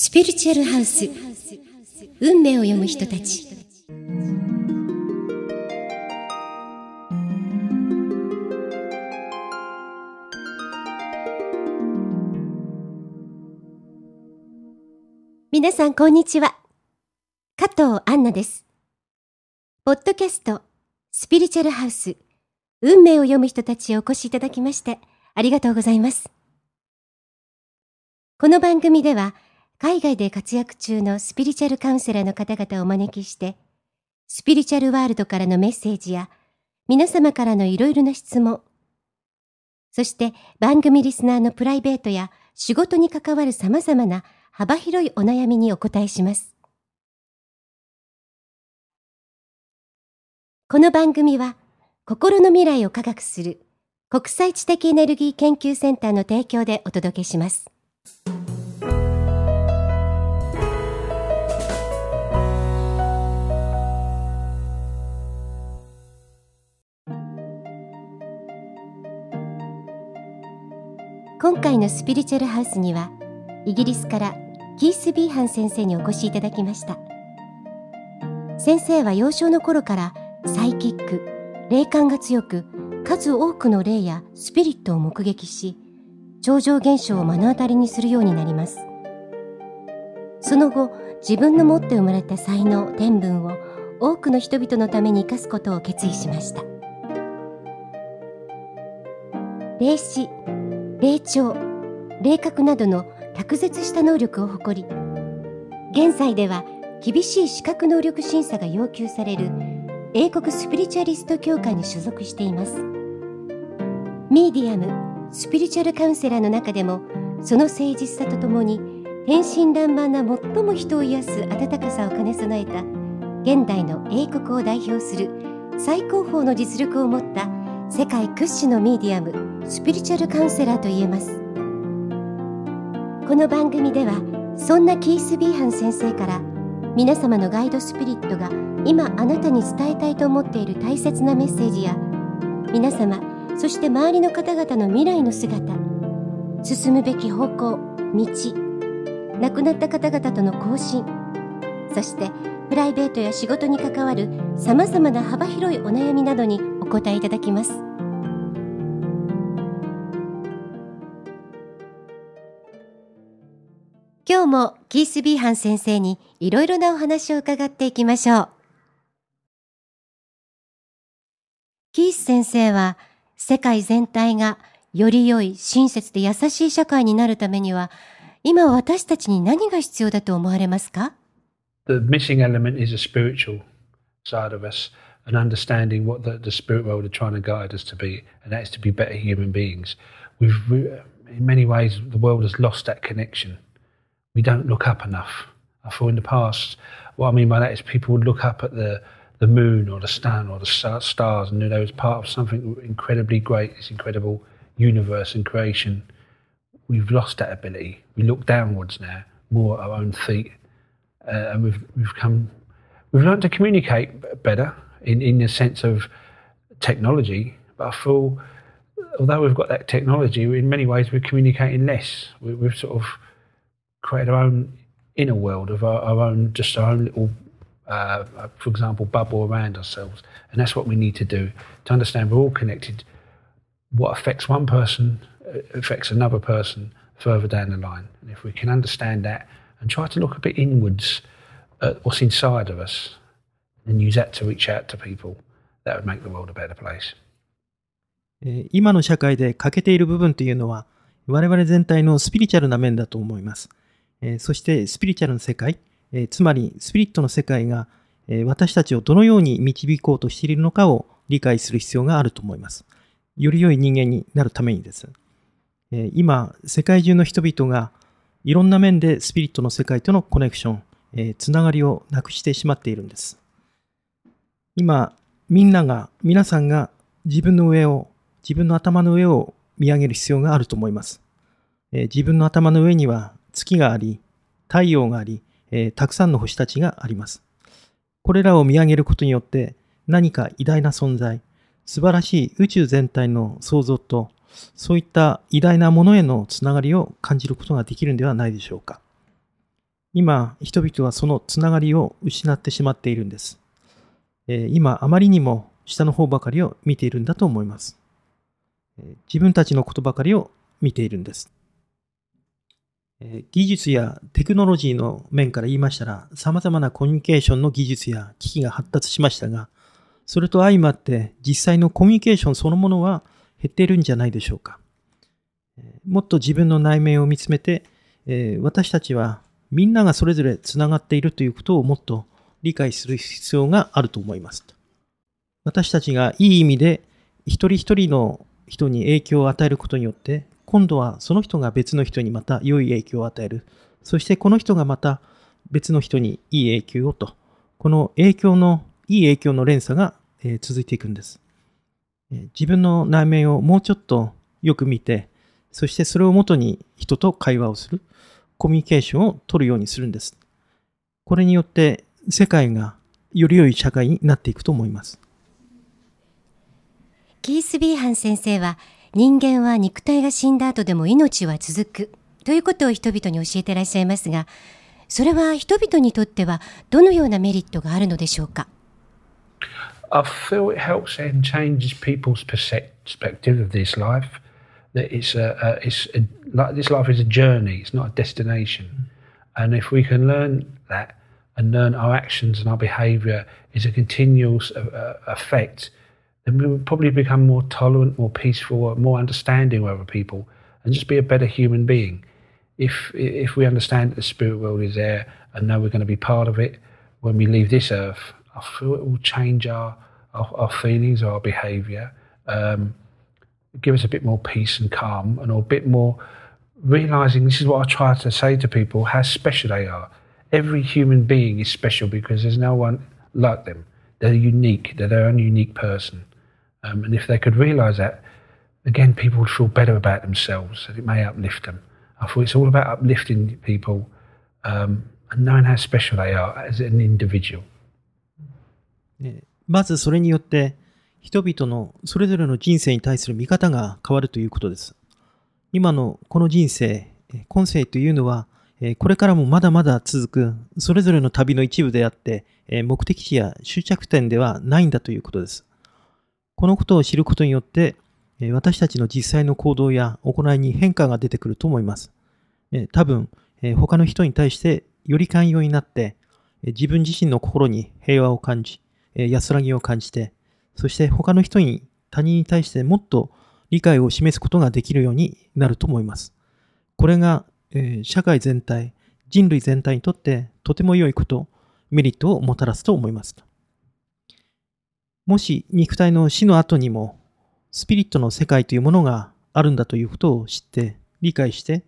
スピリチュアルハウス運命を読む人たち。皆さんこんにちは。加藤杏奈です。ポッドキャストスピリチュアルハウス運命を読む人たちをお越しいただきましてありがとうございます。この番組では海外で活躍中のスピリチュアルカウンセラーの方々をお招きして、スピリチュアルワールドからのメッセージや、皆様からのいろいろな質問、そして番組リスナーのプライベートや仕事に関わる様々な幅広いお悩みにお答えします。この番組は、心の未来を科学する国際知的エネルギー研究センターの提供でお届けします。今回のスピリチュアルハウスにはイギリスからキース・ビーハン先生にお越しいただきました。先生は幼少の頃からサイキック霊感が強く数多くの霊やスピリットを目撃し超常現象を目の当たりにするようになります。その後自分の持って生まれた才能天分を多くの人々のために生かすことを決意しました。霊視。霊長霊覚などの卓絶した能力を誇り現在では厳しい資格能力審査が要求される英国スピリチュアリスト協会に所属しています。ミーディアムスピリチュアルカウンセラーの中でもその誠実さとともに天真爛漫な最も人を癒す温かさを兼ね備えた現代の英国を代表する最高峰の実力を持った世界屈指のミーディアムスピリチュアルカウンセラーと言えます。この番組ではそんなキース・ビーハン先生から皆様のガイドスピリットが今あなたに伝えたいと思っている大切なメッセージや皆様そして周りの方々の未来の姿進むべき方向道亡くなった方々との交信そしてプライベートや仕事に関わるさまざまな幅広いお悩みなどにお答えいただきます。もキース・ビーハン先生にいろいろなお話を伺っていきましょうキース先生は世界全体がより良い親切で優しい社会になるためには今私たちに何が必要だと思われますか the missing element is a spiritual side of us and understanding what the, the spirit world are trying to guide us to be, and that is to be better human beings. We've, in many ways, the world has lost that connection. We don't look up enough. I feel in the past, what I mean by that is people would look up at the, the moon or the sun or the stars and knew they was part of something incredibly great, this incredible universe and creation. We've lost that ability. We look downwards now, more at our own feet uh, and we've we've come we've learned to communicate better in in the sense of technology. But I feel although we've got that technology, in many ways we're communicating less. We, have sort of created our own inner world of our, our own, just our own little, uh, for example, bubble around ourselves. And that's what we need to do to understand we're all connected. What affects one person uh, affects another person further down the line. And if we can understand that and try to look a bit inwards at what's inside of us and use that to reach out to people, that would make the world a better place. 今の社会で欠けている部分というのは我々全体のスピリチュアルな面だと思います。 そしてスピリチュアルの世界、つまりスピリットの世界が私たちをどのように導こうとしているのかを理解する必要があると思います。より良い人間になるためにです。今、世界中の人々がいろんな面でスピリットの世界とのコネクション、え、つながりをなくしてしまっているんです。今、みんなが、皆さんが自分の上を、自分の頭の上を見上げる必要があると思います。え、自分の頭の上には月があり、太陽があり、えー、たくさんの星たちがあります。これらを見上げることによって何か偉大な存在、素晴らしい宇宙全体の創造とそういった偉大なものへのつながりを感じることができるんではないでしょうか。今、人々はそのつながりを失ってしまっているんです。え今、あまりにも下の方ばかりを見ているんだと思います。自分たちのことばかりを見ているんです。技術やテクノロジーの面から言いましたら、様々なコミュニケーションの技術や機器が発達しましたが、それと相まって実際のコミュニケーションそのものは減っているんじゃないでしょうか。もっと自分の内面を見つめて、私たちはみんながそれぞれつながっているということをもっと理解する必要があると思います。私たちがいい意味で一人一人の人に影響を与えることによって、今度はその人が別の人にまた良い影響を与える。そしてこの人がまた別の人にいい影響をと、この影響の、いい影響の連鎖が続いていくんです。自分の内面をもうちょっとよく見て、そしてそれをもとに人と会話をする、コミュニケーションを取るようにするんです。これによって世界がより良い社会になっていくと思います。キース・ビーハン先生は人間は肉体が死んだ後でも命は続くということを人々に教えていらっしゃいますがそれは人々にとってはどのようなメリットがあるのでしょうか I feel it helps and changes people's perspective of this life. That it's a, a it's a, like this life is a journey. It's not a destination. And if we can learn that and learn our actions and our behaviour is a continual uh, effect then we would probably become more tolerant, more peaceful, more understanding of other people, and just be a better human being. If if we understand that the spirit world is there and know we're going to be part of it when we leave this earth, I feel it will change our our, our feelings, our behaviour, um, give us a bit more peace and calm, and a bit more realizing. This is what I try to say to people: how special they are. Every human being is special because there's no one like them. They're unique. They're their own unique person. Um, and if they could realise that, again, people would feel better about themselves and it may uplift them. I thought it's all about uplifting people um, and knowing how special they are as an individual. まずそれによって人々のそれぞれの人生に対する見方が変わるということです。今のこの人生、今世というのはこれからもまだまだ続くそれぞれの旅の一部であって目的地や終着点ではないんだということです。このことを知ることによって、私たちの実際の行動や行いに変化が出てくると思います。多分、他の人に対してより寛容になって、自分自身の心に平和を感じ、安らぎを感じて、そして他の人に、他人に対してもっと理解を示すことができるようになると思います。これが、社会全体、人類全体にとってとても良いこと、メリットをもたらすと思います。もし肉体の死の後にもスピリットの世界というものがあるんだということを知って、理解して、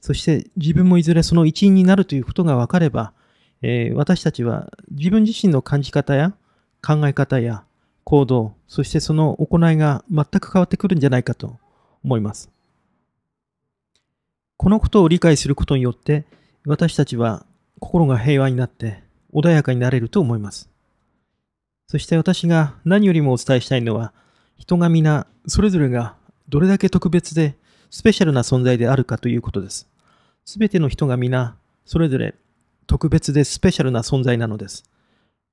そして自分もいずれその一員になるということが分かれば、えー、私たちは自分自身の感じ方や考え方や行動、そしてその行いが全く変わってくるんじゃないかと思います。このことを理解することによって、私たちは心が平和になって穏やかになれると思います。そして私が何よりもお伝えしたいのは、人が皆、それぞれがどれだけ特別でスペシャルな存在であるかということです。すべての人が皆、それぞれ特別でスペシャルな存在なのです。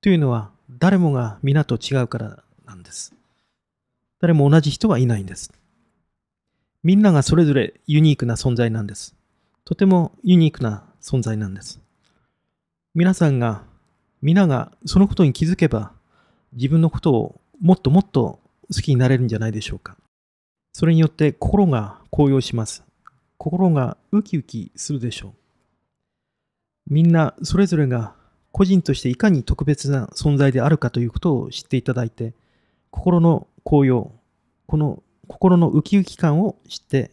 というのは、誰もが皆と違うからなんです。誰も同じ人はいないんです。みんながそれぞれユニークな存在なんです。とてもユニークな存在なんです。皆さんが、皆がそのことに気づけば、自分のことをもっともっと好きになれるんじゃないでしょうか。それによって心が高揚します。心がウキウキするでしょう。みんなそれぞれが個人としていかに特別な存在であるかということを知っていただいて、心の高揚、この心のウキウキ感を知って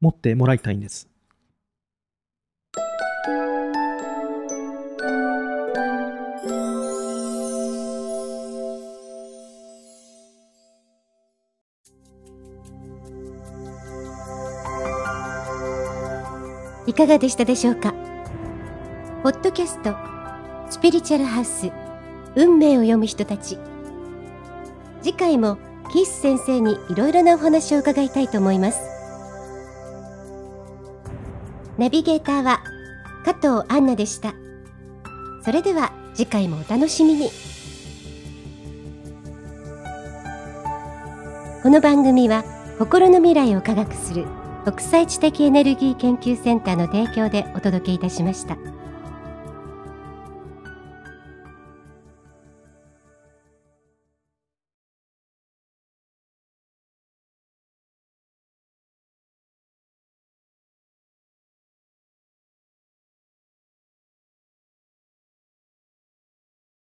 持ってもらいたいんです。いかがでしたでしょうか？ポッドキャストスピリチュアルハウス運命を読む人たち。次回もキース先生にいろいろなお話を伺いたいと思います。ナビゲーターは加藤杏奈でした。それでは次回もお楽しみに。この番組は心の未来を科学する国際知的エネルギー研究センターの提供でお届けいたしました。